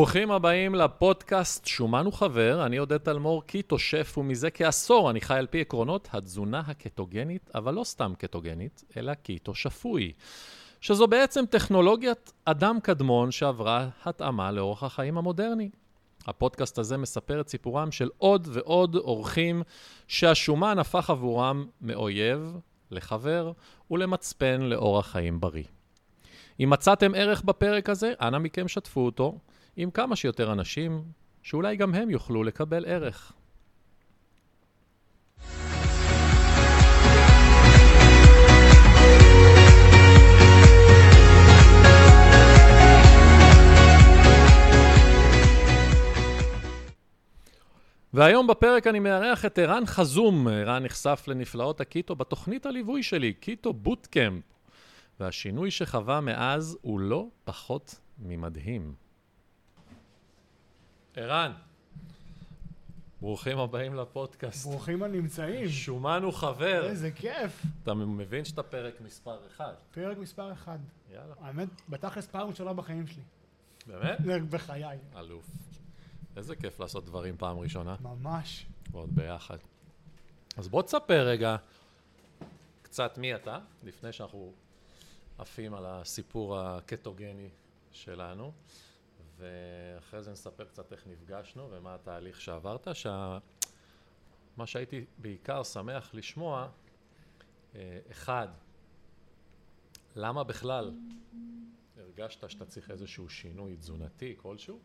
ברוכים הבאים לפודקאסט שומן וחבר, אני עודד תלמור, קיטו שף, ומזה כעשור אני חי על פי עקרונות התזונה הקטוגנית, אבל לא סתם קטוגנית, אלא קיטו שפוי. שזו בעצם טכנולוגיית אדם קדמון שעברה התאמה לאורח החיים המודרני. הפודקאסט הזה מספר את סיפורם של עוד ועוד אורחים שהשומן הפך עבורם מאויב לחבר ולמצפן לאורח חיים בריא. אם מצאתם ערך בפרק הזה, אנא מכם שתפו אותו עם כמה שיותר אנשים, שאולי גם הם יוכלו לקבל ערך. והיום בפרק אני מארח את ערן חזום. ערן נחשף לנפלאות הקיטו בתוכנית הליווי שלי, קיטו bootcamp. והשינוי שחווה מאז הוא לא פחות ממדהים. ערן, ברוכים הבאים לפודקאסט. ברוכים הנמצאים. שומן הוא חבר. איזה כיף. אתה מבין שאתה פרק מספר אחד. פרק מספר אחד. יאללה. האמת, בתכלס פעם ראשונה בחיים שלי. באמת? בחיי. אלוף. איזה כיף לעשות דברים פעם ראשונה, ממש. ועוד ביחד. אז בוא תספר רגע קצת מי אתה, לפני שאנחנו עפים על הסיפור הקטוגני שלנו, ואחרי זה נספר קצת איך נפגשנו ומה התהליך שעברת, שה... מה שהייתי בעיקר שמח לשמוע, אה, אחד, למה בכלל הרגשת שאתה צריך איזשהו שינוי תזונתי כלשהו?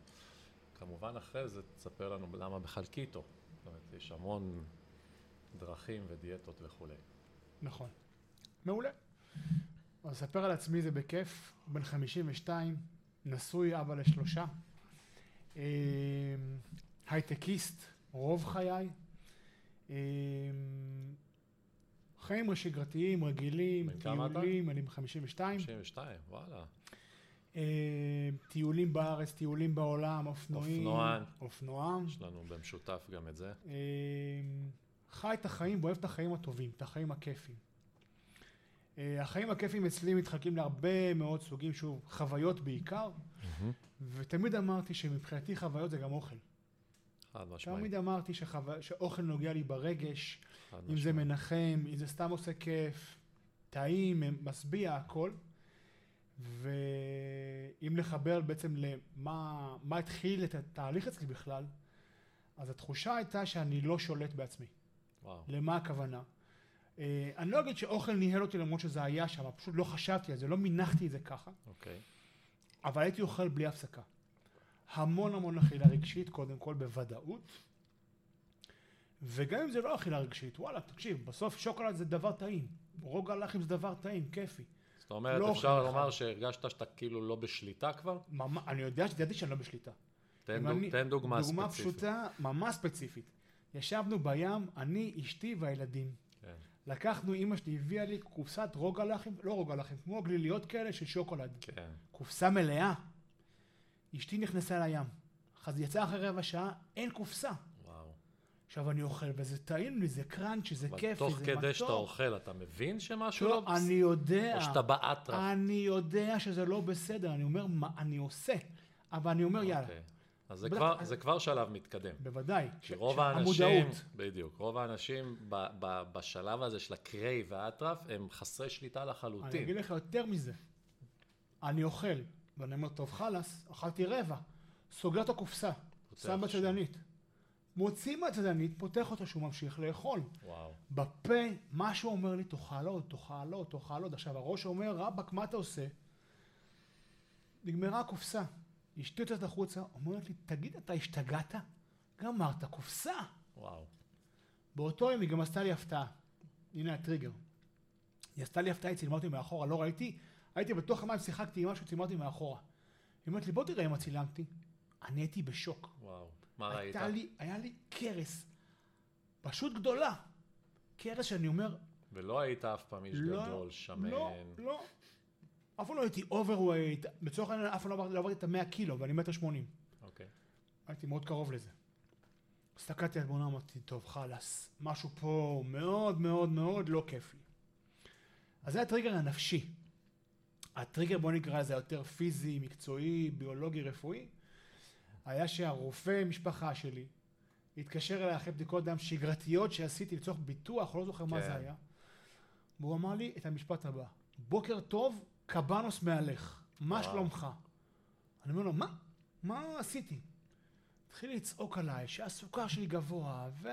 כמובן אחרי זה תספר לנו למה בכלל קיטו. זאת אומרת, יש המון דרכים ודיאטות וכולי. נכון. מעולה. אז אספר על עצמי זה בכיף, בן 52, נשוי, אבא לשלושה, אה, הייטקיסט, רוב חיי, אה, חיים שגרתיים, רגילים? טיולים, אני בן 52, 92, וואלה. אה, טיולים בארץ, טיולים בעולם, אופנועים, אופנוען. אופנוען, יש לנו במשותף גם את זה. חי את החיים ואוהב את החיים הטובים, את החיים הכיפיים. אה, החיים הכיפיים אצלי מתחלקים להרבה מאוד סוגים, שוב, חוויות בעיקר, ותמיד אמרתי שמבחינתי חוויות זה גם אוכל. חד משמעית. תמיד אמרתי שחו... שאוכל נוגע לי ברגש, אם זה. מנחם, אם זה סתם עושה כיף, טעים, משביע, הכל. ואם לחבר בעצם למה מה התחיל את התהליך אצלי בכלל, אז התחושה הייתה שאני לא שולט בעצמי. וואו. למה הכוונה? אה, אני לא אגיד שאוכל ניהל אותי למרות שזה היה שם, פשוט לא חשבתי על זה, לא מינחתי את זה ככה, אוקיי. אבל הייתי אוכל בלי הפסקה. המון המון אכילה רגשית, קודם כל בוודאות, וגם אם זה לא אכילה רגשית, וואלה, תקשיב, בסוף שוקולד זה דבר טעים, רוגע לחם זה דבר טעים, כיפי. זאת אומרת, לא אפשר לומר. שהרגשת שאתה כאילו לא בשליטה כבר? ממש, אני יודע שידעתי שאני לא בשליטה. תן, דוג, אני- תן דוגמה, דוגמה ספציפית. פשוטה, ממש ספציפית. ישבנו בים, אני, אשתי והילדים. כן. לקחנו, אימא שלי הביאה לי קופסת רוגע לחם, לא רוגע לחם, כמו גליליות כאלה של שוקולד. כן. קופסה מלאה. אשתי נכנסה לים. אז יצא אחרי רבע שעה, אין קופסה. וואו. עכשיו אני אוכל, וזה טעים לי, זה קראנצ'י, זה אבל כיפי, תוך זה כדי מתוק. שאתה אוכל, אתה מבין שמשהו לא, לא... אני יודע. או שאתה באטרף. אני יודע שזה לא בסדר, אני אומר מה אני עושה. אבל אני אומר, יאללה, אוקיי. אז זה בטח, כבר, זה כבר שלב מתקדם. בוודאי. כי רוב האנשים, המודעות. בדיוק, רוב האנשים ב, ב, בשלב הזה של הקריי והאטרף הם חסרי שליטה אני לחלוטין. אגיד לך יותר מזה. אני אוכל, ואני אומר, טוב, חלאס, אכלתי רבע. סוגר את הקופסה, שם. בצדנית. מוציא מהצדנית, פותח אותו שהוא ממשיך לאכול. וואו. בפה, משהו אומר לי, תאכל עוד, תאכל עוד, תאכל עוד. עכשיו, הראש אומר, רבאק, מה אתה עושה? נגמרה הקופסה. אשתי יוצאת החוצה, אומרת לי, תגיד, אתה השתגעת? גמרת קופסה. וואו. באותו יום היא גם עשתה לי הפתעה. הנה הטריגר. היא עשתה לי הפתעה, היא צילמה אותי מאחורה, לא ראיתי, הייתי בתוך המים, שיחקתי עם משהו, צילמה אותי מאחורה. היא אומרת לי, בוא תראה מה צילמתי. אני הייתי בשוק. וואו. מה ראית? לי, היה לי כרס. פשוט גדולה. כרס שאני אומר, ולא היית אף פעם איש לא, גדול, שמן. לא, לא. אף פעם לא הייתי overweight, לצורך העניין אף פעם לא עברתי- לא עברתי את המאה קילו, ואני מטר שמונים. אוקיי. הייתי מאוד קרוב לזה. הסתכלתי על תמונה, אמרתי, טוב, חלאס, משהו פה מאוד מאוד מאוד לא כיף לי. אז זה הטריגר הנפשי. הטריגר, בוא נקרא לזה יותר פיזי, מקצועי, ביולוגי, רפואי. היה שהרופא משפחה שלי התקשר אליי אחרי בדיקות דם שגרתיות שעשיתי לצורך ביטוח, לא זוכר מה כן. זה היה. והוא אמר לי את המשפט הבא, בוקר טוב, קבנוס מהלך, מה. שלומך? אני אומר לו, מה? מה עשיתי? התחיל לצעוק עליי שהסוכר שלי גבוה, כמה,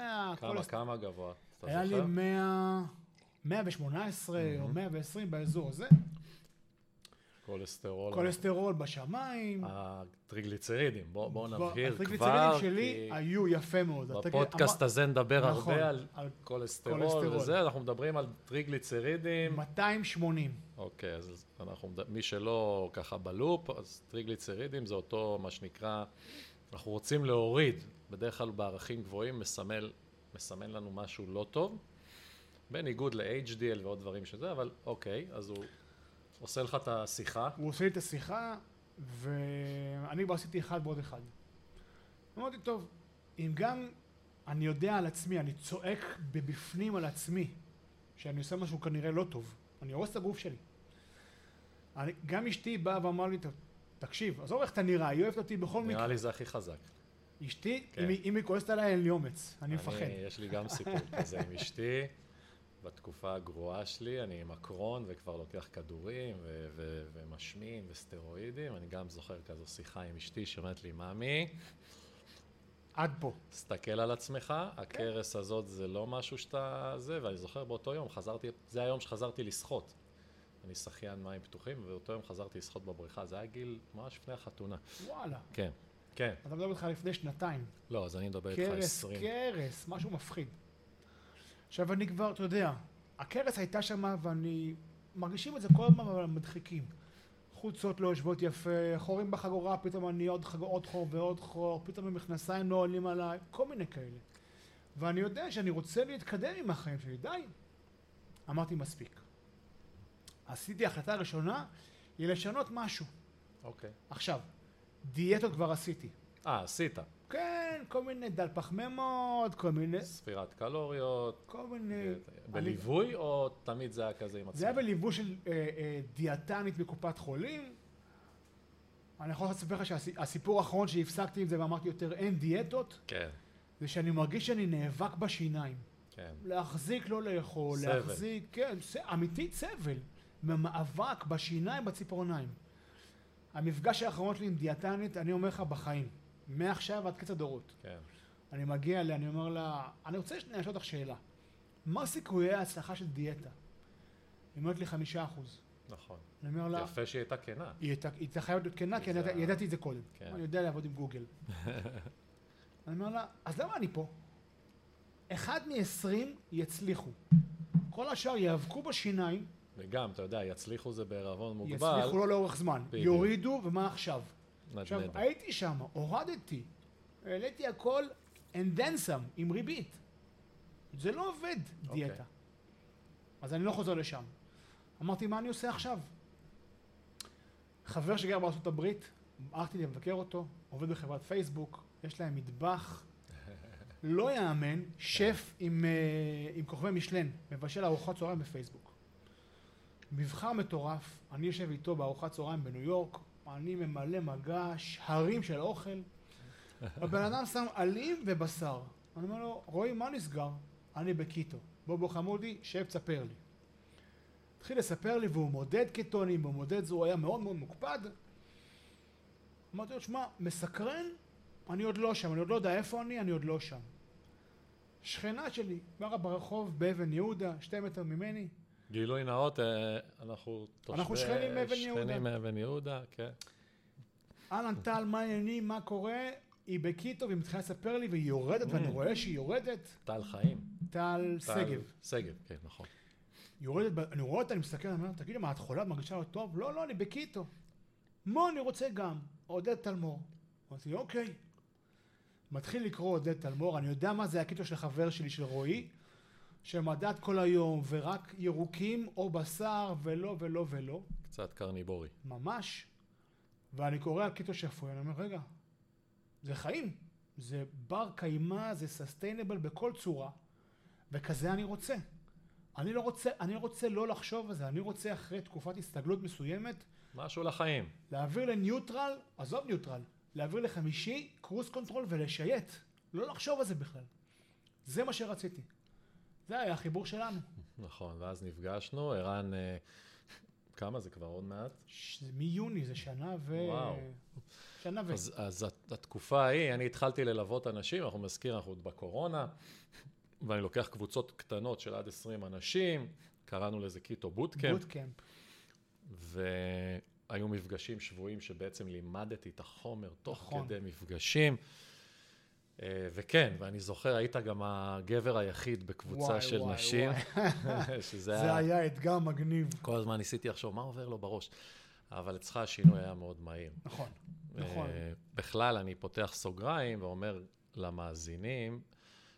והכל... כמה גבוה? היה לי זוכר? 100, 118 או מהמם. 120 באזור הזה, כולסטרול. כולסטרול בשמיים. הטריגליצרידים, בואו בוא נבהיר כבר, הטריגליצרידים שלי היו יפה מאוד. בפודקאסט הזה נדבר נכון, הרבה על על כולסטרול כולסטרול. וזה, אנחנו מדברים על טריגליצרידים. 280. אוקיי, אז אנחנו, מי שלא ככה בלופ, אז טריגליצרידים זה אותו, מה שנקרא, אנחנו רוצים להוריד, בדרך כלל בערכים גבוהים מסמל, מסמן לנו משהו לא טוב, בניגוד ל-HDL ועוד דברים שזה, אבל אוקיי, אז הוא עושה לך את השיחה, הוא עושה לי את השיחה, ואני כבר עשיתי אחד ועוד אחד. אמרתי, טוב, אם גם אני יודע על עצמי, אני צועק בבפנים על עצמי, שאני עושה משהו כנראה לא טוב, אני הורס את הגוף שלי. אני, גם אשתי באה ואמרה לי, "טוב, תקשיב, עזוב איך אתה נראה, היא אוהבת אותי בכל נראה מקרה. לי זה הכי חזק. אשתי, כן. אם, היא- אם היא כועסת עליי, אין לי אומץ, אני מפחד. יש לי גם סיפור כזה עם אשתי. בתקופה הגרועה שלי, אני עם הקרון וכבר לוקח כדורים ו- ו- ומשמין וסטרואידים. אני גם זוכר כזו שיחה עם אשתי שאומרת לי, ממי, עד פה. תסתכל על עצמך, הכרס הזאת זה לא משהו שאתה... זה, ואני זוכר באותו יום, חזרתי, זה היום שחזרתי לשחות. אני שחיין מים פתוחים, ובאותו יום חזרתי לשחות בבריכה. זה היה גיל ממש לפני החתונה. וואלה. כן, כן. אתה מדבר איתך לפני שנתיים. לא, אז אני מדבר איתך קרס, עשרים. קרס, משהו מפחיד. עכשיו אני כבר, אתה יודע, הקרס הייתה שם ואני... מרגישים את זה כל הזמן אבל מדחיקים. חולצות לא יושבות יפה, חורים בחגורה, פתאום אני עוד, חגור, עוד חור ועוד חור, פתאום המכנסיים לא עולים עליי, כל מיני כאלה. ואני יודע שאני רוצה להתקדם עם החיים שלי, די. אמרתי מספיק. עשיתי החלטה ראשונה, היא לשנות משהו. אוקיי. עכשיו, דיאטות כבר עשיתי. אה, עשית. כן, כל מיני דל פחמימות, כל מיני... ספירת קלוריות. כל מיני... בליווי, או תמיד זה היה כזה עם עצמך? זה היה בליווי של אה, אה, דיאטנית מקופת חולים. אני יכול לספר לך שהסיפור האחרון שהפסקתי עם זה ואמרתי יותר אין דיאטות, כן, זה שאני מרגיש שאני נאבק בשיניים. כן. להחזיק, לא לאכול, סבל. להחזיק, כן, ס- אמיתית סבל. במאבק בשיניים, בציפורניים. המפגש האחרון שלי עם דיאטנית, אני אומר לך בחיים. מעכשיו עד קץ הדורות. כן. אני מגיע אליה, אני אומר לה, אני רוצה לשאול אותך שאלה. מה סיכויי ההצלחה של דיאטה? היא אומרת לי חמישה אחוז. נכון. אני אומר לה, יפה שהיא הייתה כנה. היא הייתה- היא הייתה חייבת להיות כנה, כי אני זה ה- ידעתי את זה קודם. כן. אני יודע לעבוד עם גוגל. אני אומר לה, אז למה אני פה? אחד מ-20 יצליחו. כל השאר יאבקו בשיניים, וגם, אתה יודע, יצליחו זה בערבון מוגבל. יצליחו לא לאורך זמן. בדיוק. יורידו, ומה עכשיו? עכשיו, נדנדה. הייתי שם, הורדתי, העליתי הכל and then some, עם ריבית. זה לא עובד, אוקיי. דיאטה. אז אני לא חוזר לשם. אמרתי, מה אני עושה עכשיו? חבר שגר בארצות הברית, הלכתי לבקר אותו, עובד בחברת פייסבוק, יש להם מטבח לא יאמן, שף עם, אה, עם כוכבי משלן, מבשל ארוחת צהריים בפייסבוק. מבחר מטורף, אני יושב איתו בארוחת צהריים בניו יורק, אני ממלא מגש, הרים של אוכל. הבן אדם שם עלים ובשר. אני אומר לו, רועי, מה נסגר? אני בקיטו. בוא בוא חמודי, שב, תספר לי. התחיל לספר לי והוא מודד קטונים, והוא מודד זה, הוא היה מאוד מאוד מוקפד. אמרתי לו, שמע, מסקרן, אני עוד לא שם, אני עוד לא יודע איפה אני, אני עוד לא שם. שכנה שלי, גרה ברחוב באבן יהודה, שתי מטר ממני, גילוי נאות, אה, אנחנו תושבי... אנחנו שכנים מאבן יהודה. שכנים מאבן יהודה, כן. אהלן טל, מה העניינים, מה קורה? היא בקיטו והיא מתחילה לספר לי והיא יורדת, ואני רואה שהיא יורדת. טל חיים. טל שגב. שגב, כן, נכון. יורדת, אני רואה אותה, אני מסתכל, אני אומר, תגידי, מה, את חולה, את מרגישה לא טוב? לא, לא, אני בקיטו. מה, אני רוצה גם. עודד תלמור. אמרתי, אוקיי. מתחיל לקרוא עודד תלמור, אני יודע מה זה הקיטו של חבר שלי, של רועי, שמדד כל היום, ורק ירוקים או בשר, ולא ולא ולא. קצת קרניבורי. ממש. ואני קורא על קיטו שפוי, אני אומר, רגע, זה חיים. זה בר קיימא, זה sustainable בכל צורה, וכזה אני רוצה. אני לא רוצה, אני רוצה לא לחשוב על זה, אני רוצה אחרי תקופת הסתגלות מסוימת, משהו לחיים. להעביר לניוטרל, עזוב ניוטרל, להעביר לחמישי, cruise control ולשייט. לא לחשוב על זה בכלל. זה מה שרציתי. זה היה החיבור שלנו. נכון, ואז נפגשנו, ערן, אה, כמה זה כבר עוד מעט? ש- מיוני, זה שנה ו... וואו. שנה ו... אז, אז הת- התקופה ההיא, אני התחלתי ללוות אנשים, אנחנו מזכיר, אנחנו עוד בקורונה, ואני לוקח קבוצות קטנות של עד 20 אנשים, קראנו לזה קיטו bootcamp, bootcamp. והיו מפגשים שבועיים שבעצם לימדתי את החומר תוך נכון. כדי מפגשים. אה, וכן, ואני זוכר, היית גם הגבר היחיד בקבוצה וואי, של וואי, נשים, וואי. שזה זה היה, היה אתגר מגניב. כל הזמן ניסיתי לחשוב, מה עובר לו בראש? אבל אצלך השינוי היה מאוד מהיר. נכון, נכון. אה, בכלל, אני פותח סוגריים ואומר למאזינים,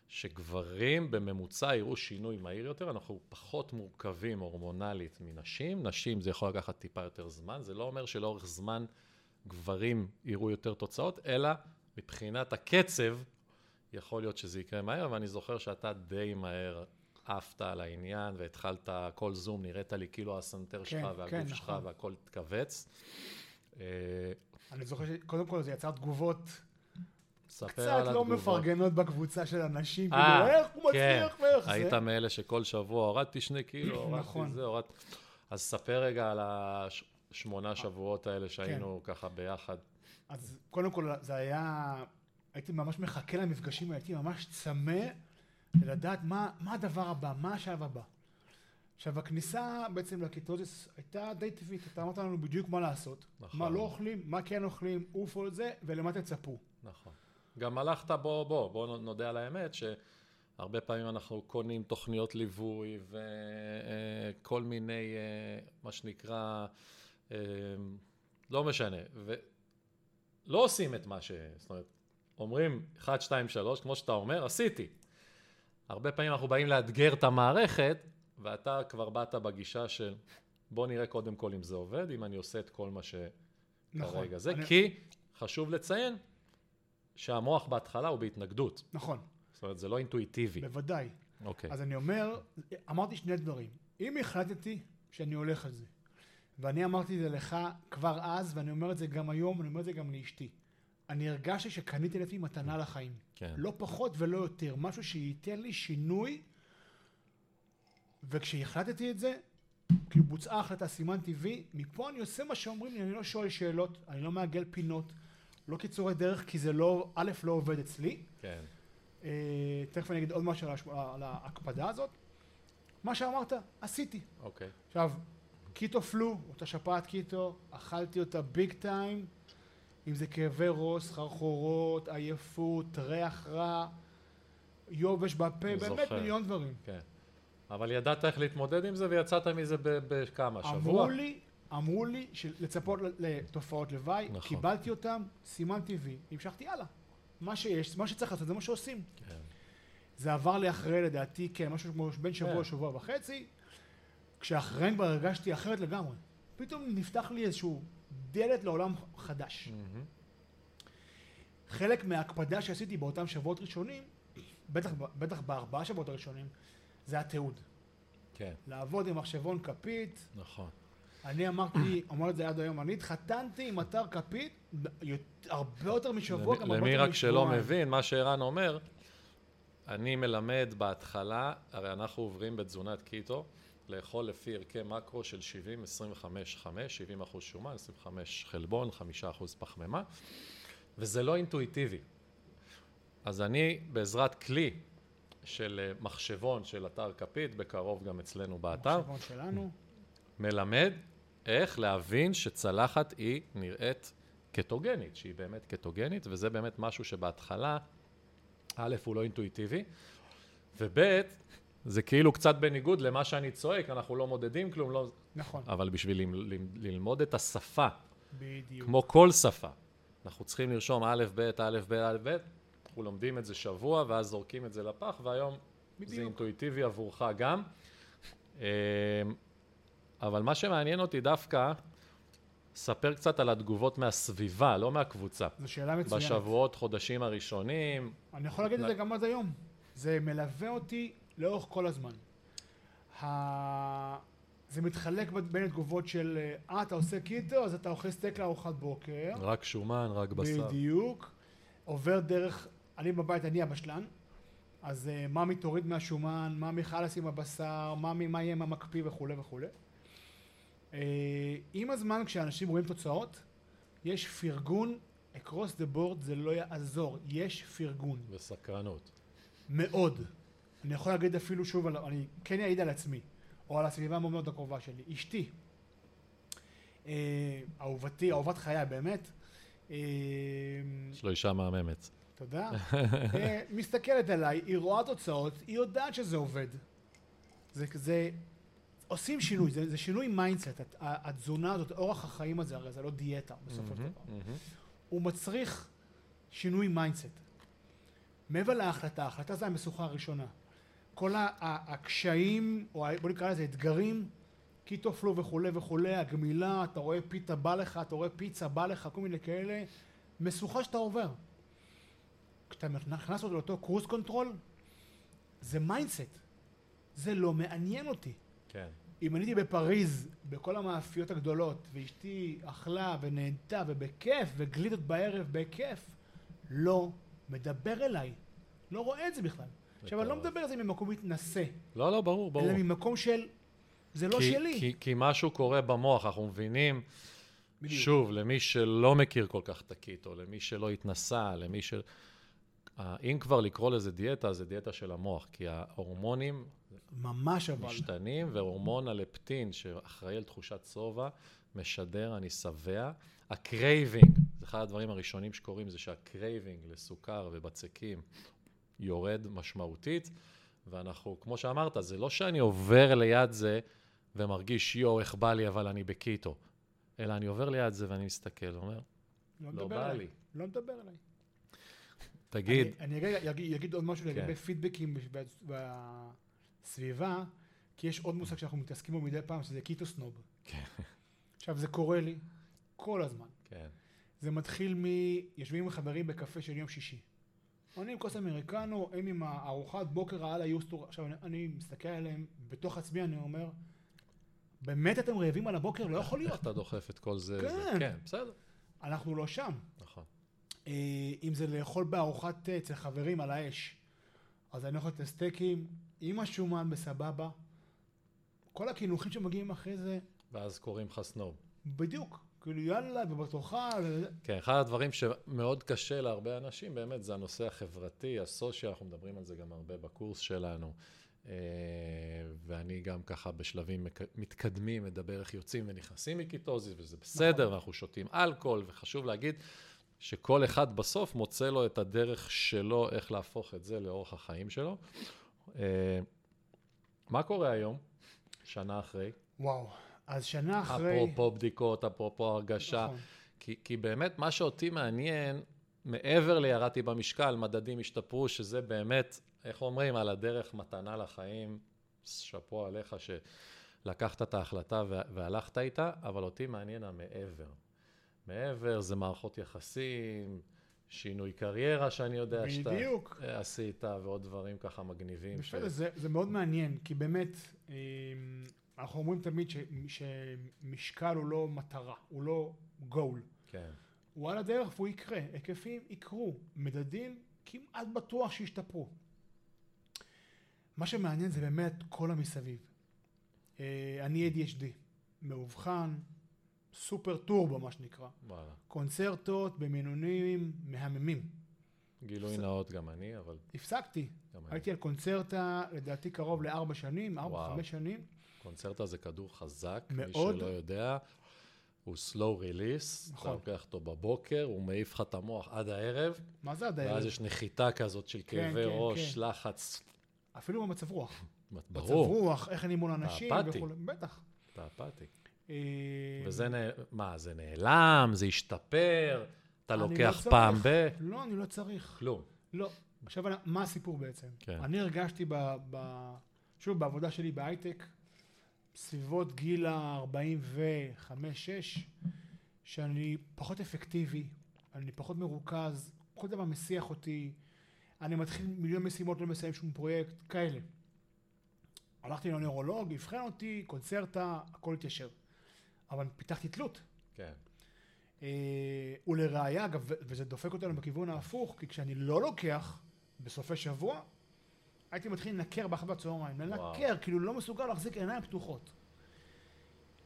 שגברים בממוצע יראו שינוי מהיר יותר, אנחנו פחות מורכבים הורמונלית מנשים, נשים זה יכול לקחת טיפה יותר זמן, זה לא אומר שלאורך זמן גברים יראו יותר תוצאות, אלא מבחינת הקצב, יכול להיות שזה יקרה מהר, ואני זוכר שאתה די מהר עפת על העניין והתחלת, כל זום נראית לי כאילו הסנטר שלך והגוף כן, שלך נכון. והכל התכווץ. אה, אני זוכר שקודם כל זה יצר תגובות ספר קצת לא. מפרגנות בקבוצה של אנשים, אה, כאילו איך הוא כן. מצליח ואיך זה. היית מאלה שכל שבוע הורדתי שני קילו, הורדתי נכון. זה, הורדתי... אז ספר רגע על השמונה שבועות האלה שהיינו כן. ככה ביחד. אז קודם כל זה היה, הייתי ממש מחכה למפגשים, הייתי ממש צמא לדעת מה, מה הדבר הבא, מה השלב הבא. עכשיו הכניסה בעצם לקיטוזיס הייתה די טבעית, אתה אמרת לנו בדיוק מה לעשות, נכון. מה לא אוכלים, מה כן אוכלים, עופו על זה ולמה תצפו. נכון. גם הלכת, בוא, בוא, בוא נודה על האמת, שהרבה פעמים אנחנו קונים תוכניות ליווי וכל מיני, אה, מה שנקרא, אה, לא משנה, ולא עושים את מה ש... זאת אומרת, אומרים 1, 2, 3, כמו שאתה אומר, עשיתי. הרבה פעמים אנחנו באים לאתגר את המערכת, ואתה כבר באת בגישה של בוא נראה קודם כל אם זה עובד, אם אני עושה את כל מה שכרגע נכון. זה, אני- כי חשוב לציין שהמוח בהתחלה הוא בהתנגדות. נכון, זאת אומרת, זה לא אינטואיטיבי. בוודאי. אוקיי. אז אני אומר, אמרתי שני דברים. אם החלטתי שאני הולך על זה, ואני אמרתי את זה לך כבר אז, ואני אומר את זה גם היום, אני אומר את זה גם לאשתי. אני הרגשתי שקניתי לעצמי מתנה לחיים. כן. לא פחות ולא יותר. משהו שייתן לי שינוי, וכשהחלטתי את זה, כאילו בוצעה החלטה, סימן טבעי, מפה אני עושה מה שאומרים לי, אני לא שואל שאלות, אני לא מעגל פינות, לא קיצורי דרך, כי זה לא, א', לא עובד אצלי. כן. אה, תכף אני אגיד עוד משהו על. על ההקפדה הזאת. מה שאמרת, עשיתי. אוקיי. עכשיו, keto flu, אותה שפעת קיטו, אכלתי אותה big time, אם זה כאבי ראש, סחרחורות, עייפות, ריח רע, יובש בפה, באמת זוכר. מיליון דברים. כן. אבל ידעת איך להתמודד עם זה ויצאת מזה בכמה? שבוע? אמרו לי, אמרו לי לצפות לתופעות לוואי, נכון. קיבלתי אותם, סימן טבעי, המשכתי הלאה. מה שיש, מה שצריך לעשות, זה מה שעושים. כן. זה עבר לי אחרי, לדעתי, כן, משהו כמו בין שבוע כן. לשבוע וחצי, כשאחרי כבר הרגשתי אחרת לגמרי. פתאום נפתח לי איזשהו דלת לעולם חדש. מהמם. חלק מההקפדה שעשיתי באותם שבועות ראשונים, בטח, בטח בארבעה שבועות הראשונים, זה התיעוד. כן, לעבוד עם מחשבון כפית, נכון. אני אמרתי, אומר את זה עד היום, אני התחתנתי עם אתר כפית הרבה יותר משבוע, גם למי- הרבה למי יותר רק שלא. מבין, מה שערן אומר, אני מלמד בהתחלה, הרי אנחנו עוברים בתזונת קיטו, לאכול לפי ערכי מקרו של 70, 25, 5, 70 אחוז שומן, 25 חלבון, 5 אחוז פחמימה, וזה לא אינטואיטיבי. אז אני, בעזרת כלי של אה, מחשבון של אתר כפית, בקרוב גם אצלנו באתר, מחשבון שלנו. מלמד איך להבין שצלחת היא נראית קטוגנית, שהיא באמת קטוגנית, וזה באמת משהו שבהתחלה, א', הוא לא אינטואיטיבי, וב', זה כאילו קצת בניגוד למה שאני צועק, אנחנו לא מודדים כלום, לא... נכון, אבל בשביל ל- ל- ללמוד את השפה, בדיוק. כמו כל שפה, אנחנו צריכים לרשום א', ב', א', ב', א', ב', אנחנו לומדים את זה שבוע, ואז זורקים את זה לפח, והיום זה בדיוק. אינטואיטיבי עבורך גם. אמ, אבל מה שמעניין אותי דווקא, ספר קצת על התגובות מהסביבה, לא מהקבוצה. זו שאלה מצוינת. בשבועות, חודשים הראשונים, אני יכול להגיד את זה גם עד היום. זה מלווה אותי לאורך כל הזמן. ה... זה מתחלק בין התגובות של, אה, אתה עושה קיטו, אז אתה אוכל סטייק לארוחת בוקר. רק שומן, רק בשר. בדיוק. עובר דרך, אני בבית, אני הבשלן. אז אה, ממי תוריד מהשומן, ממי חלאס עם הבשר, ממי מה יהיה עם המקפיא וכולי וכולי. אה, עם הזמן כשאנשים רואים תוצאות, יש פרגון, across the board זה לא יעזור, יש פרגון. וסקרנות. מאוד. אני יכול להגיד אפילו שוב, על, אני כן אעיד על עצמי, או על הסביבה המאוד מאוד הקרובה שלי. אשתי, אה, אהובתי, אהובת חיי באמת, אה, יש לו אישה מהממת. תודה, אה, מסתכלת עליי, היא רואה תוצאות, היא יודעת שזה עובד. זה כזה, עושים שינוי, זה, זה שינוי mindset, התזונה הזאת, אורח החיים הזה, הרי זה לא דיאטה בסופו של דבר. הוא מצריך שינוי mindset. מעבר להחלטה, ההחלטה זה המשוכה הראשונה. כל הקשיים, או בוא נקרא לזה אתגרים, keto flu וכולי וכולי, הגמילה, אתה רואה פיתה בא לך, אתה רואה פיצה בא לך, כל מיני כאלה, משוכה שאתה עובר. כשאתה נכנס אותו לאותו cruise control, זה mindset. זה לא מעניין אותי. כן. אם אני הייתי בפריז, בכל המאפיות הגדולות, ואשתי אכלה ונהנתה ובכיף, וגלידות בערב בכיף, לא מדבר אליי. לא רואה את זה בכלל. עכשיו, אני לא. מדבר על זה ממקום מתנשא, לא, לא, ברור, ברור. אלא ממקום של, זה לא כי, שלי. כי, כי משהו קורה במוח, אנחנו מבינים, בדיוק. שוב, למי שלא מכיר כל כך את הקיטו, למי שלא התנסה, למי ש... אה, אם כבר לקרוא לזה דיאטה, זה דיאטה של המוח, כי ההורמונים ממש אבל. משתנים, והורמון הלפטין, שאחראי על תחושת שובע, משדר, אני שבע. ה craving, זה אחד הדברים הראשונים שקורים, זה שה craving לסוכר ובצקים יורד משמעותית, ואנחנו, כמו שאמרת, זה לא שאני עובר ליד זה ומרגיש, יואו, איך בא לי, אבל אני בקיטו. אלא אני עובר ליד זה ואני מסתכל, אומר, לא לא בא אליי. לי. לא מדבר אליי. תגיד, אני, אני אגיד, אגיד עוד משהו כן. לגבי פידבקים בסביבה, כי יש עוד מושג שאנחנו מתעסקים בו מדי פעם, שזה קיטו סנוב. כן. עכשיו, זה קורה לי כל הזמן. כן, זה מתחיל מ... יושבים עם חברים בקפה של יום שישי. אני עם כוס אמריקנו, הם עם הארוחת בוקר על היוסטור. עכשיו, אני, אני מסתכל עליהם, בתוך עצמי אני אומר, באמת אתם רעבים על הבוקר? לא יכול איך להיות. אתה דוחף את כל זה? כן. זה- כן, בסדר. אנחנו לא שם. נכון. אה, אם זה לאכול בארוחת אה, אצל חברים על האש, אז אני אוכל את הסטייקים עם השומן בסבבה. כל הקינוחים שמגיעים אחרי זה, ואז קוראים לך סנוב. בדיוק. כאילו יאללה, וזה- כן, אחד הדברים שמאוד קשה להרבה אנשים באמת זה הנושא החברתי, הסושיאל, אנחנו מדברים על זה גם הרבה בקורס שלנו. אה, ואני גם ככה בשלבים מתקדמים מדבר איך יוצאים ונכנסים מקיטוזיס, וזה בסדר, ואנחנו שותים אלכוהול, וחשוב להגיד שכל אחד בסוף מוצא לו את הדרך שלו איך להפוך את זה לאורח החיים שלו. אה, מה קורה היום, שנה אחרי? וואו. אז שנה אחרי... אפרופו בדיקות, אפרופו הרגשה. נכון. כי, כי באמת מה שאותי מעניין, מעבר לירדתי במשקל, מדדים השתפרו, שזה באמת, איך אומרים, על הדרך מתנה לחיים, שאפו עליך שלקחת את ההחלטה וה- והלכת איתה, אבל אותי מעניין המעבר. מעבר זה מערכות יחסים, שינוי קריירה שאני יודע שאתה בדיוק. אה, עשית, ועוד דברים ככה מגניבים. ש- זה, זה מאוד מעניין, כי באמת, אה, אנחנו אומרים תמיד ש, שמשקל הוא לא מטרה, הוא לא גול. כן, הוא על הדרך והוא יקרה, היקפים יקרו, מדדים כמעט בטוח שישתפרו. מה שמעניין זה באמת כל המסביב. אה, אני ADHD, מאובחן, סופר טורבו מה שנקרא. וואלה. קונצרטות במינונים מהממים. גילוי נאות גם אני, אבל הפסקתי, גם אני. הייתי על קונצרטה לדעתי קרוב לארבע שנים, ארבע. חמש שנים. קונצרטה זה כדור חזק, מאוד. מי שלא יודע, הוא slow release, נכון. אתה לוקח אותו בבוקר, הוא מעיף לך את המוח עד הערב, מה זה עד ואז הערב? יש נחיתה כזאת של כן, כאבי כן, ראש, כן. לחץ, אפילו במצב רוח. מצב ברור, רוח, איך אני מול אנשים. וכולי. בטח. אתה אפאתי. אה, וזה, נ... מה, זה נעלם, זה השתפר, אתה אני לוקח לא פעם. ב... לא, אני לא צריך. כלום. לא. עכשיו, מה הסיפור בעצם? כן. אני הרגשתי, ב, ב, שוב, בעבודה שלי בהייטק, סביבות גיל ה-45-6, שאני פחות אפקטיבי, אני פחות מרוכז, כל דבר מסיח אותי, אני מתחיל מיליון משימות, לא מסיים שום פרויקט, כאלה. הלכתי לנוירולוג, אבחן אותי, קונצרטה, הכל התיישר. אבל פיתחתי תלות. כן. אה, ולראיה, אגב, וזה דופק אותנו בכיוון ההפוך, כי כשאני לא לוקח בסופי שבוע, הייתי מתחיל לנקר באחת בצהריים. לנקר, כאילו לא מסוגל להחזיק עיניים פתוחות.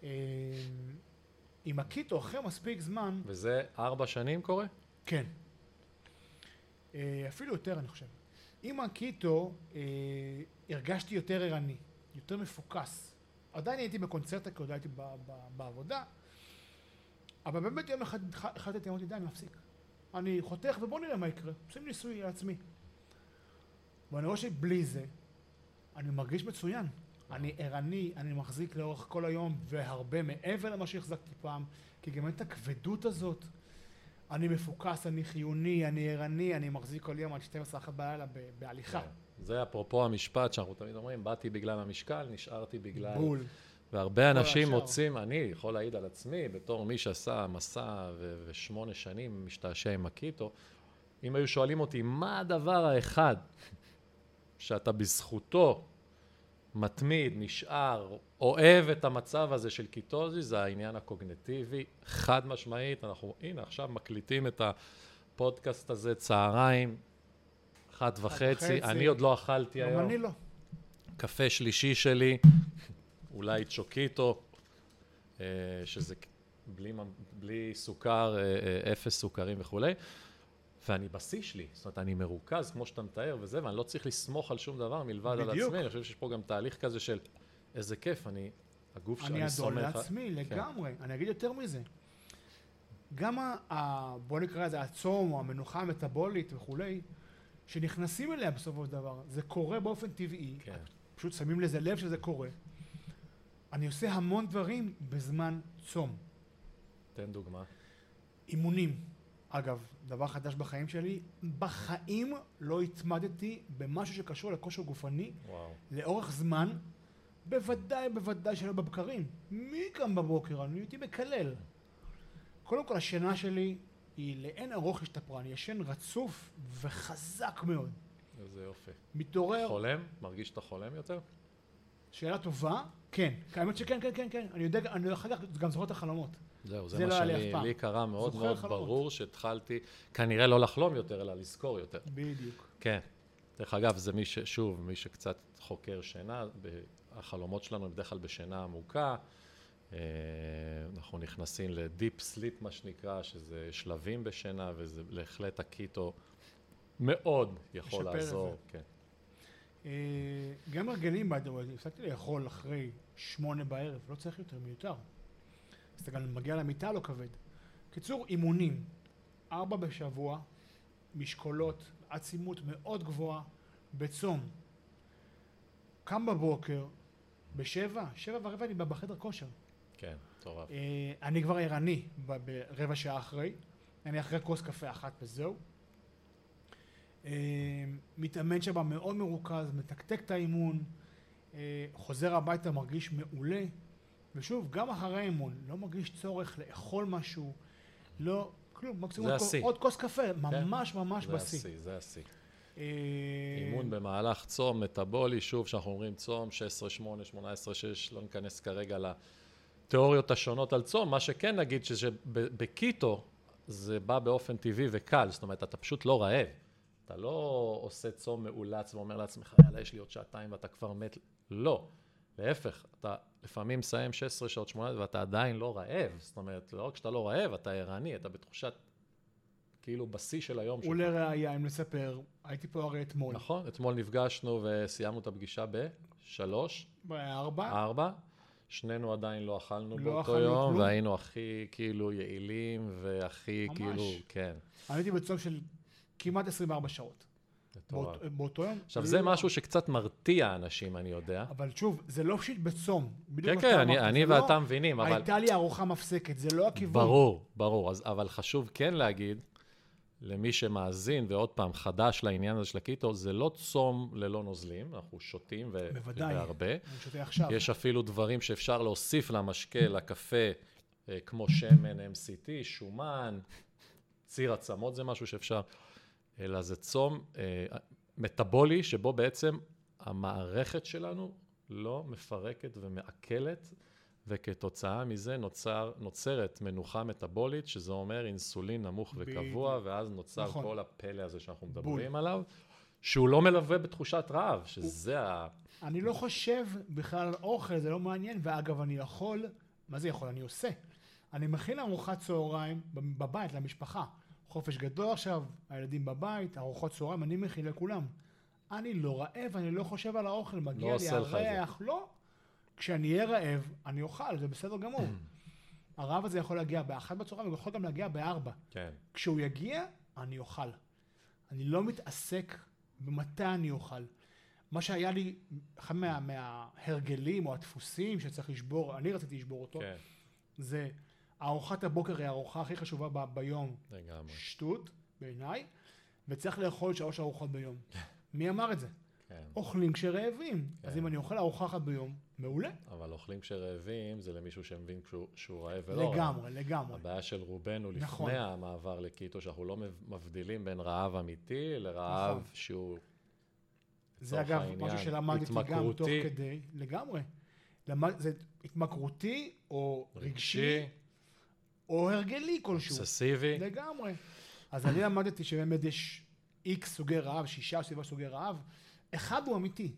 אה, עם הקיטו, אחרי מספיק זמן, וזה ארבע שנים קורה? כן. אה, אפילו יותר, אני חושב. עם הקיטו אה, הרגשתי יותר ערני, יותר מפוקס. עדיין הייתי בקונצרטה, כי עוד הייתי ב- ב- בעבודה, אבל באמת יום אחד הח- החלטתי, אמרתי, די, אני מפסיק. אני חותך ובוא נראה מה יקרה. עושים ניסוי לעצמי. ואני רואה שבלי זה, אני מרגיש מצוין. אני ערני, אני מחזיק לאורך כל היום, והרבה מעבר למה שהחזקתי פעם, כי גם אין את הכבדות הזאת. אני מפוקס, אני חיוני, אני ערני, אני מחזיק כל יום עד 12-1 בלילה בהליכה. כן. זה אפרופו המשפט שאנחנו תמיד אומרים, באתי בגלל המשקל, נשארתי בגלל... בול. והרבה אנשים השאר. מוצאים, אני יכול להעיד על עצמי, בתור מי שעשה מסע ו- ושמונה שנים משתעשע עם הקיטו, אם היו שואלים אותי, מה הדבר האחד שאתה בזכותו מתמיד, נשאר, אוהב את המצב הזה של קיטוזיס, זה העניין הקוגניטיבי, חד משמעית, אנחנו, הנה, עכשיו מקליטים את הפודקאסט הזה, צהריים, אחת וחצי. אני עוד לא אכלתי היום. אני לא. קפה שלישי שלי, אולי צ'וקיטו, אה, שזה בלי, בלי סוכר, אה, אה, אפס סוכרים וכולי, ואני בשיא שלי, זאת אומרת, אני מרוכז, כמו שאתה מתאר וזה, ואני לא צריך לסמוך על שום דבר מלבד על בדיוק. עצמי, אני חושב שיש פה גם תהליך כזה של איזה כיף, אני, הגוף אני שלי אדון סומך... כן. לעצמי, לגמרי. אני אגיד יותר מזה. גם ה... ה- בוא נקרא לזה הצום, או המנוחה המטבולית וכולי, שנכנסים אליה בסופו של דבר, זה קורה באופן טבעי, כן, פשוט שמים לזה לב שזה קורה. אני עושה המון דברים בזמן צום. תן דוגמה. אימונים. אגב, דבר חדש בחיים שלי, בחיים לא התמדתי במשהו שקשור לכושר גופני וואו. לאורך זמן, בוודאי, בוודאי שלא בבקרים. מי קם בבוקר? אני הייתי מקלל. קודם כל, השינה שלי היא לאין ארוך השתפרה. אני ישן רצוף וחזק מאוד. איזה יופי. מתעורר, חולם? מרגיש שאתה חולם יותר? שאלה טובה, כן. האמת שכן, כן, כן, כן. אני יודע, אני אחר כך גם זוכר את החלומות. זהו, זה, זה מה לא היה לי שלי קרה מאוד מאוד חלומות. ברור שהתחלתי, כנראה לא לחלום יותר, אלא לזכור יותר. בדיוק. כן. דרך אגב, זה מי ש... שוב, מי שקצת חוקר שינה, החלומות שלנו הם בדרך כלל בשינה עמוקה. אה, אנחנו נכנסים לדיפ סליפ, מה שנקרא, שזה שלבים בשינה, וזה בהחלט הקיטו מאוד יכול לעזור. כן. אה, גם הרגלים, by the way, הפסקתי לאכול אחרי שמונה בערב, לא צריך יותר, מיותר. אז אתה גם מגיע למיטה לא כבד. קיצור, אימונים, ארבע בשבוע, משקולות, עצימות מאוד גבוהה, בצום. קם בבוקר, בשבע, שבע ורבע אני בחדר כושר. כן, מטורף. אה, אני כבר ערני ברבע שעה אחרי, אני אחרי כוס קפה אחת וזהו. אה, מתאמן שם מאוד מרוכז, מתקתק את האימון, אה, חוזר הביתה מרגיש מעולה, ושוב, גם אחרי האימון, לא מרגיש צורך לאכול משהו, לא, כלום, מקסימום זה עוד כוס- השיא. עוד כוס קפה, ממש ממש זה בשיא. השיא, זה השיא. אה, אימון במהלך צום מטאבולי, שוב, כשאנחנו אומרים צום, 16-8, 18-6, לא ניכנס כרגע לתיאוריות השונות על צום, מה שכן נגיד שבקיטו זה בא באופן טבעי וקל, זאת אומרת, אתה פשוט לא רעב. אתה לא עושה צום מאולץ ואומר לעצמך, יאללה, יש לי עוד שעתיים ואתה כבר מת. לא. להפך, אתה לפעמים מסיים 16 שעות, 18, ואתה עדיין לא רעב. זאת אומרת, לא רק שאתה לא רעב, אתה ערני, אתה בתחושת, כאילו, בשיא של היום שלך. ולראיה, אם נספר, הייתי פה הרי אתמול, נכון, אתמול נפגשנו וסיימנו את הפגישה בשלוש, בארבע, ארבע. שנינו עדיין לא אכלנו לא באותו אכלנו יום, כלום. והיינו הכי כאילו יעילים והכי ממש. כאילו, כן, אני הייתי בצום של כמעט 24 שעות. באות- באותו יום. עכשיו, זה משהו שקצת מרתיע אנשים, אני יודע. אבל שוב, זה לא פשוט בצום. כן, כן, אני- לא- ואתה מבינים, אבל... הייתה לי ארוחה מפסקת, זה לא הכיוון. ברור, ברור. אז, אבל חשוב כן להגיד, למי שמאזין, ועוד פעם, חדש לעניין הזה של הקיטו, זה לא צום ללא נוזלים, אנחנו שותים ו- בוודאי. והרבה. אני שותה עכשיו. יש אפילו דברים שאפשר להוסיף למשקה, לקפה, אה, כמו שמן, MCT, שומן, ציר עצמות זה משהו שאפשר, אלא זה צום אה, מטאבולי, שבו בעצם המערכת שלנו לא מפרקת ומעכלת, וכתוצאה מזה נוצר, נוצרת מנוחה מטאבולית, שזה אומר אינסולין נמוך וקבוע. ואז נוצר נכון. כל הפלא הזה שאנחנו בול. מדברים עליו, שהוא לא מלווה בתחושת רעב, שזה ה... אני לא חושב בכלל על אוכל, זה לא מעניין, ואגב, אני יכול, מה זה יכול? אני עושה. אני מכין ארוחת צהריים בבית למשפחה. חופש גדול עכשיו, הילדים בבית, ארוחות צהריים, אני מכין לכולם. אני לא רעב, אני לא חושב על האוכל, מגיע לי את זה. הריח, לא. כשאני אהיה רעב, אני אוכל, זה בסדר גמור. הרעב הזה יכול להגיע באחת בצהריים, הוא יכול גם להגיע בארבע. כן, כשהוא יגיע, אני אוכל. אני לא מתעסק במתי אני אוכל. מה שהיה לי, אחד מה, מההרגלים או הדפוסים שצריך לשבור, אני רציתי לשבור אותו, כן, זה ארוחת הבוקר היא הארוחה הכי חשובה ב, ביום. לגמרי. שטות, בעיניי, וצריך לאכול שלוש ארוחות ביום. מי אמר את זה? כן. אוכלים כשרעבים. אז כן. אם אני אוכל ארוחה אחת ביום, מעולה. אבל אוכלים כשרעבים זה למישהו שמבין כשהוא, שהוא רעב ולא רעב. לגמרי, לגמרי. הבעיה של רובנו לפני נכון. המעבר לקיטו, שאנחנו לא מבדילים בין רעב אמיתי לרעב נכון. שהוא... זה אגב העניין, משהו שלמדתי גם. תוך כדי, לגמרי. למד, זה התמכרותי או רגשי או הרגלי כלשהו. אובססיבי. לגמרי. אז אני למדתי שבאמת יש איקס סוגי רעב, שישה סביבה סוגי רעב. אחד הוא אמיתי.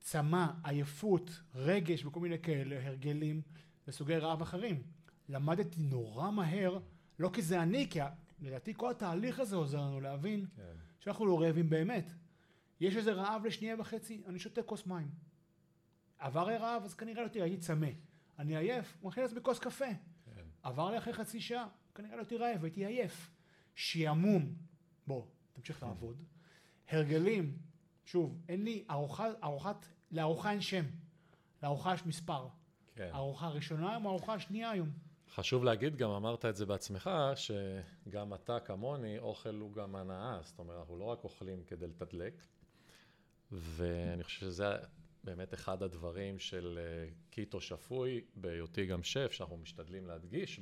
צמא, עייפות, רגש וכל מיני כאלה, הרגלים, וסוגי רעב אחרים. למדתי נורא מהר, לא כי זה אני, כי לדעתי כל התהליך הזה עוזר לנו להבין כן. שאנחנו לא רעבים באמת. יש איזה רעב לשנייה וחצי, אני שותה כוס מים. עבר רעב, אז כנראה לא תראה, הייתי צמא. אני עייף, הוא מכין לעצמי כוס קפה. עבר לי אחרי חצי שעה, כנראה לא הייתי רעב, הייתי עייף. שעמום, בוא, תמשיך לעבוד. הרגלים, שוב, אין לי ארוחה, ארוחת, לארוחה אין שם. לארוחה יש מספר. כן. הארוחה הראשונה היום, הארוחה השנייה היום. חשוב להגיד, גם אמרת את זה בעצמך, שגם אתה כמוני, אוכל הוא גם הנאה. זאת אומרת, אנחנו לא רק אוכלים כדי לתדלק, ואני חושב שזה באמת אחד הדברים של אה, קיטו שפוי, בהיותי גם שף, שאנחנו משתדלים להדגיש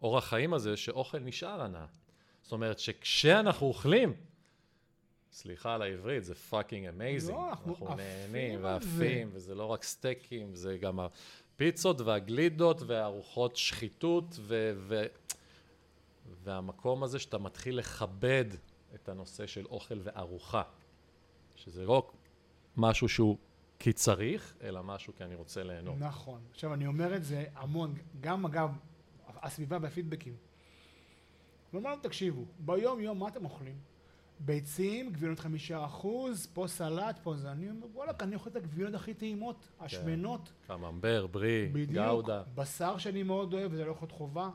באורח חיים הזה, שאוכל נשאר הנאה. זאת אומרת שכשאנחנו אוכלים, סליחה על העברית, זה fucking amazing. לא, אנחנו עפים נהנים זה. ועפים, וזה לא רק סטייקים, זה גם הפיצות והגלידות והארוחות שחיתות, ו- ו- והמקום הזה שאתה מתחיל לכבד את הנושא של אוכל וארוחה. שזה לא משהו שהוא כי צריך, אלא משהו כי אני רוצה ליהנות. נכון. עכשיו, אני אומר את זה המון, גם אגב, הסביבה והפידבקים. ואומרים, תקשיבו, ביום יום מה אתם אוכלים? ביצים, גבינות חמישה אחוז, פה סלט, פה זה, אני אומר, וואלכ, אני אוכל את הגבינות הכי טעימות, השמנות, קממבר, ברי, בדיוק, גאודה. בשר שאני מאוד אוהב, וזה לא יכול להיות חובה,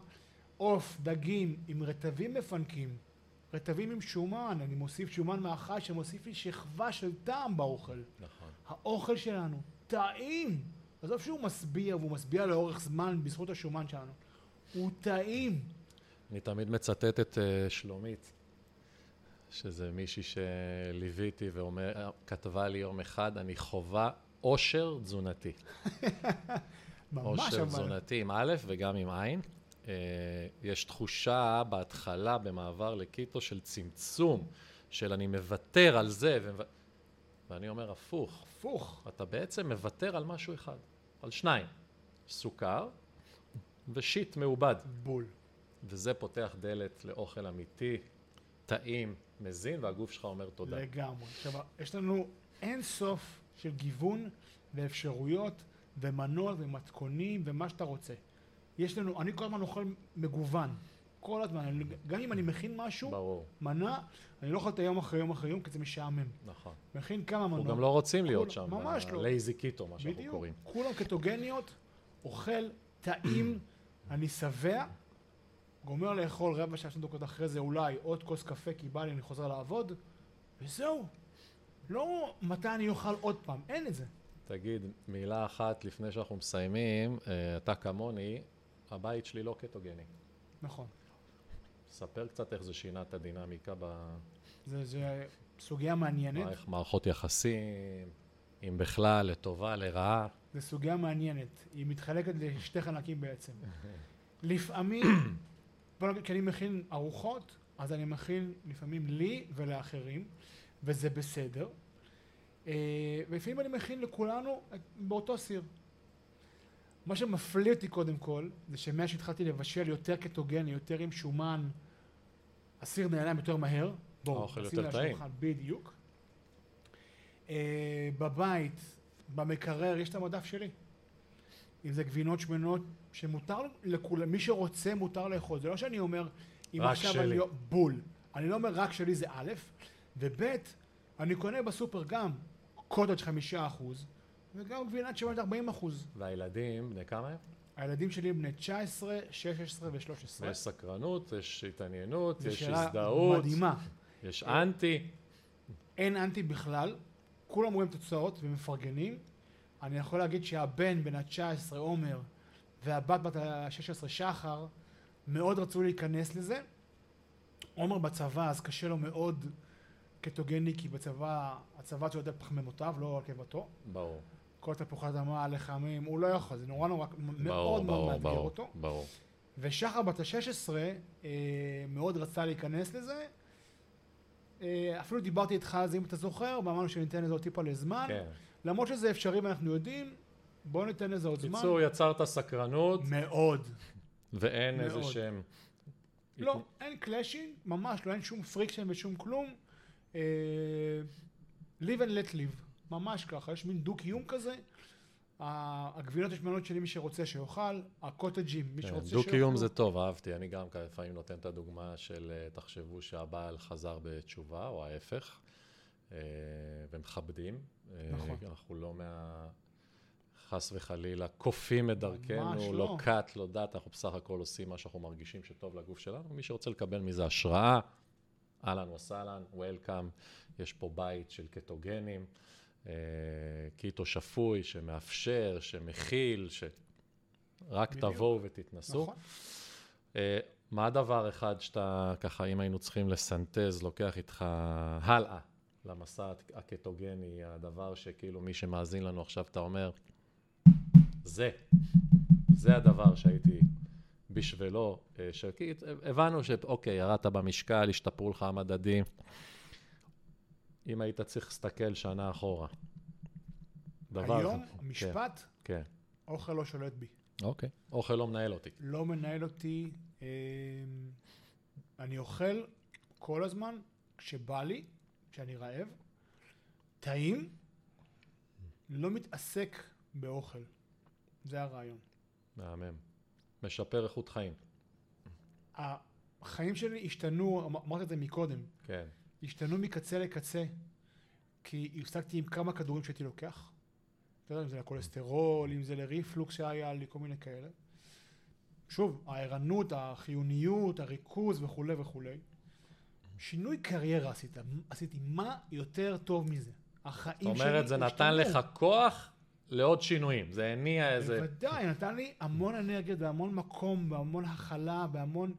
עוף, דגים, עם רטבים מפנקים, רטבים עם שומן, אני מוסיף שומן מהחי שמוסיף לי שכבה של טעם באוכל. נכון. האוכל שלנו טעים. עזוב שהוא משביע, והוא משביע לאורך זמן בזכות השומן שלנו. הוא טעים. אני תמיד מצטט את uh, שלומית, שזה מישהי שליוויתי וכתבה לי יום אחד, אני חווה עושר תזונתי. ממש עושר אבל. תזונתי עם א' וגם עם עין. אה, יש תחושה בהתחלה במעבר לקיטו של צמצום, של אני מוותר על זה, ו... ואני אומר הפוך, הפוך. אתה בעצם מוותר על משהו אחד, על שניים, סוכר ושיט מעובד, בול. וזה פותח דלת לאוכל אמיתי, טעים, מזין, והגוף שלך אומר תודה. לגמרי. עכשיו, יש לנו אין סוף של גיוון ואפשרויות ומנות ומתכונים ומה שאתה רוצה. יש לנו, אני כל הזמן אוכל מגוון. כל הזמן. אני- גם אם אני מכין משהו, ברור, מנה, אני לא אוכל את היום אחרי יום אחרי יום, כי זה משעמם. נכון. מכין כמה מנות. אנחנו גם לא רוצים להיות כול- שם, ממש לא. לייזי קיטו, מה שאנחנו בדיוק. קוראים. כולם קטוגניות, אוכל, טעים, אני שבע, גומר לאכול רבע שעה, שתי דקות אחרי זה אולי עוד כוס קפה כי בא לי, אני חוזר לעבוד, וזהו. לא מתי אני אוכל עוד פעם, אין את זה. תגיד, מילה אחת לפני שאנחנו מסיימים, אה, אתה כמוני, הבית שלי לא קטוגני. נכון. ספר קצת איך זה שינה את הדינמיקה זה, זה סוגיה מעניינת, במערכות יחסים, אם בכלל, לטובה, לרעה. זו סוגיה מעניינת. היא מתחלקת לשתי חלקים בעצם. לפעמים, בוא נגיד, כשאני מכין ארוחות, אז אני מכין לפעמים לי ולאחרים, וזה בסדר. אה, ולפעמים אני מכין לכולנו באותו סיר. מה שמפליא אותי קודם כל, זה שמאז שהתחלתי לבשל יותר קטוגני, יותר עם שומן, הסיר נעלם יותר מהר. בואו, האוכל יותר טעים. בדיוק. אה, בבית, במקרר, יש את המדף שלי. אם זה גבינות שמנות, שמותר לכולם, מי שרוצה מותר לאכול. זה לא שאני אומר, אם רק עכשיו שלי. אני... בול. אני לא אומר רק שלי זה א', וב', אני קונה בסופר גם קוטג' חמישה אחוז, וגם גבינת שמנת 40 אחוז. והילדים, בני כמה הם? הילדים שלי בני 19, 16 ו-13. יש סקרנות, יש התעניינות, יש הזדהות, מדהימה. יש אנטי. אין אנטי בכלל, כולם רואים תוצאות ומפרגנים. אני יכול להגיד שהבן בן ה-19, עומר, והבת בת ה-16, שחר, מאוד רצו להיכנס לזה. עומר בצבא, אז קשה לו מאוד קטוגני, כי בצבא, הצבא שלו יותר פחמימותיו, לא על קיבתו. ברור. כל תפוחי אדמה, לחמים, הוא לא יכול, זה נורא נורא, ברור, מאוד מאוד ברור, מאתגר ברור, אותו. ברור. ושחר בת ה-16 אה, מאוד רצה להיכנס לזה. אה, אפילו דיברתי איתך על זה אם אתה זוכר, ואמרנו שניתן לזה עוד טיפה לזמן. כן. למרות שזה אפשרי ואנחנו יודעים, בואו ניתן לזה עוד זמן. בקיצור, יצרת סקרנות, מאוד. ואין מאוד. איזה שהם... לא, אין clashing, ממש לא, אין שום friction ושום כלום. אה, live and let live, ממש ככה, יש מין דו-קיום כזה. הגבינות השמנות שלי, מי שרוצה שיאכל, הקוטג'ים, מי כן, שרוצה שיאכל. דו-קיום זה טוב, אהבתי. אני גם לפעמים נותן את הדוגמה של אה, תחשבו שהבעל חזר בתשובה, או ההפך, אה, ומכבדים. אה, נכון. אנחנו לא מה... חס וחלילה, כופים את דרכנו, לא לא. כת, לא דת, אנחנו בסך הכל עושים מה שאנחנו מרגישים שטוב לגוף שלנו. מי שרוצה לקבל מזה השראה, אהלן וסהלן, וולקאם, יש פה בית של קטוגנים, קיטו שפוי, שמאפשר, שמכיל, ש... רק בדיוק. תבואו ותתנסו. נכון. אה, מה הדבר אחד שאתה, ככה, אם היינו צריכים לסנטז, לוקח איתך הלאה למסע הקטוגני, הדבר שכאילו מי שמאזין לנו עכשיו, אתה אומר, זה, זה הדבר שהייתי בשבילו, אה, שכי הבנו שאוקיי, ירדת במשקל, השתפרו לך המדדים. אם היית צריך להסתכל שנה אחורה. דבר היום, אחד. המשפט, כן, אוכל לא שולט בי. כן. אוקיי. אוכל לא מנהל אותי. לא מנהל אותי. אה, אני אוכל כל הזמן כשבא לי, כשאני רעב. טעים, לא מתעסק באוכל. זה הרעיון. מהמם. משפר איכות חיים. החיים שלי השתנו, אמ- אמרתי את זה מקודם, כן. השתנו מקצה לקצה, כי הפסקתי עם כמה כדורים שהייתי לוקח. אתה יודע, אם זה לכולסטרול, אם זה לריפלוקס שהיה לי, כל מיני כאלה. שוב, הערנות, החיוניות, הריכוז וכולי וכולי. שינוי קריירה עשית, עשיתי, מה יותר טוב מזה? החיים זאת שלי אומרת, זה נתן. לך כוח לעוד שינויים. זה הניע איזה... בוודאי, נתן לי המון אנרגיה והמון מקום והמון הכלה והמון...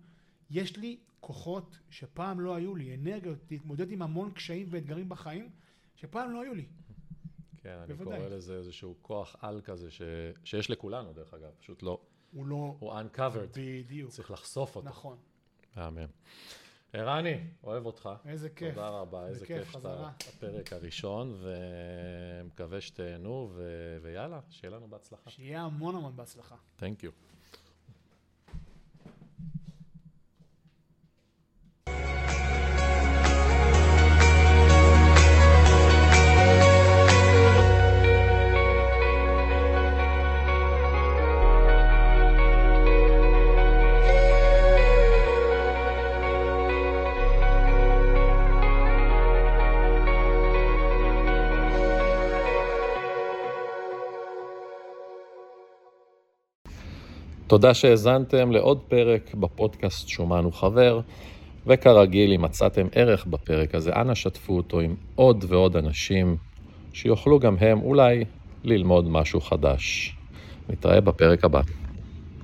יש לי כוחות שפעם לא היו לי, אנרגיות, להתמודד עם המון קשיים ואתגרים בחיים שפעם לא היו לי. כן, אני בוודאי. קורא לזה איזשהו כוח על כזה, ש... שיש לכולנו, דרך אגב. פשוט לא... הוא לא... הוא uncovered. בדיוק. צריך לחשוף אותו. נכון. מהמם. ערני, אוהב אותך. איזה כיף. תודה רבה, איזה בכיף, כיף שאתה חזרה. בפרק הראשון, ומקווה שתהנו, ו... ויאללה, שיהיה לנו בהצלחה. שיהיה המון המון בהצלחה. Thank you. תודה שהאזנתם לעוד פרק בפודקאסט שומן וחבר, וכרגיל, אם מצאתם ערך בפרק הזה, אנא שתפו אותו עם עוד ועוד אנשים שיוכלו גם הם אולי ללמוד משהו חדש. נתראה בפרק הבא.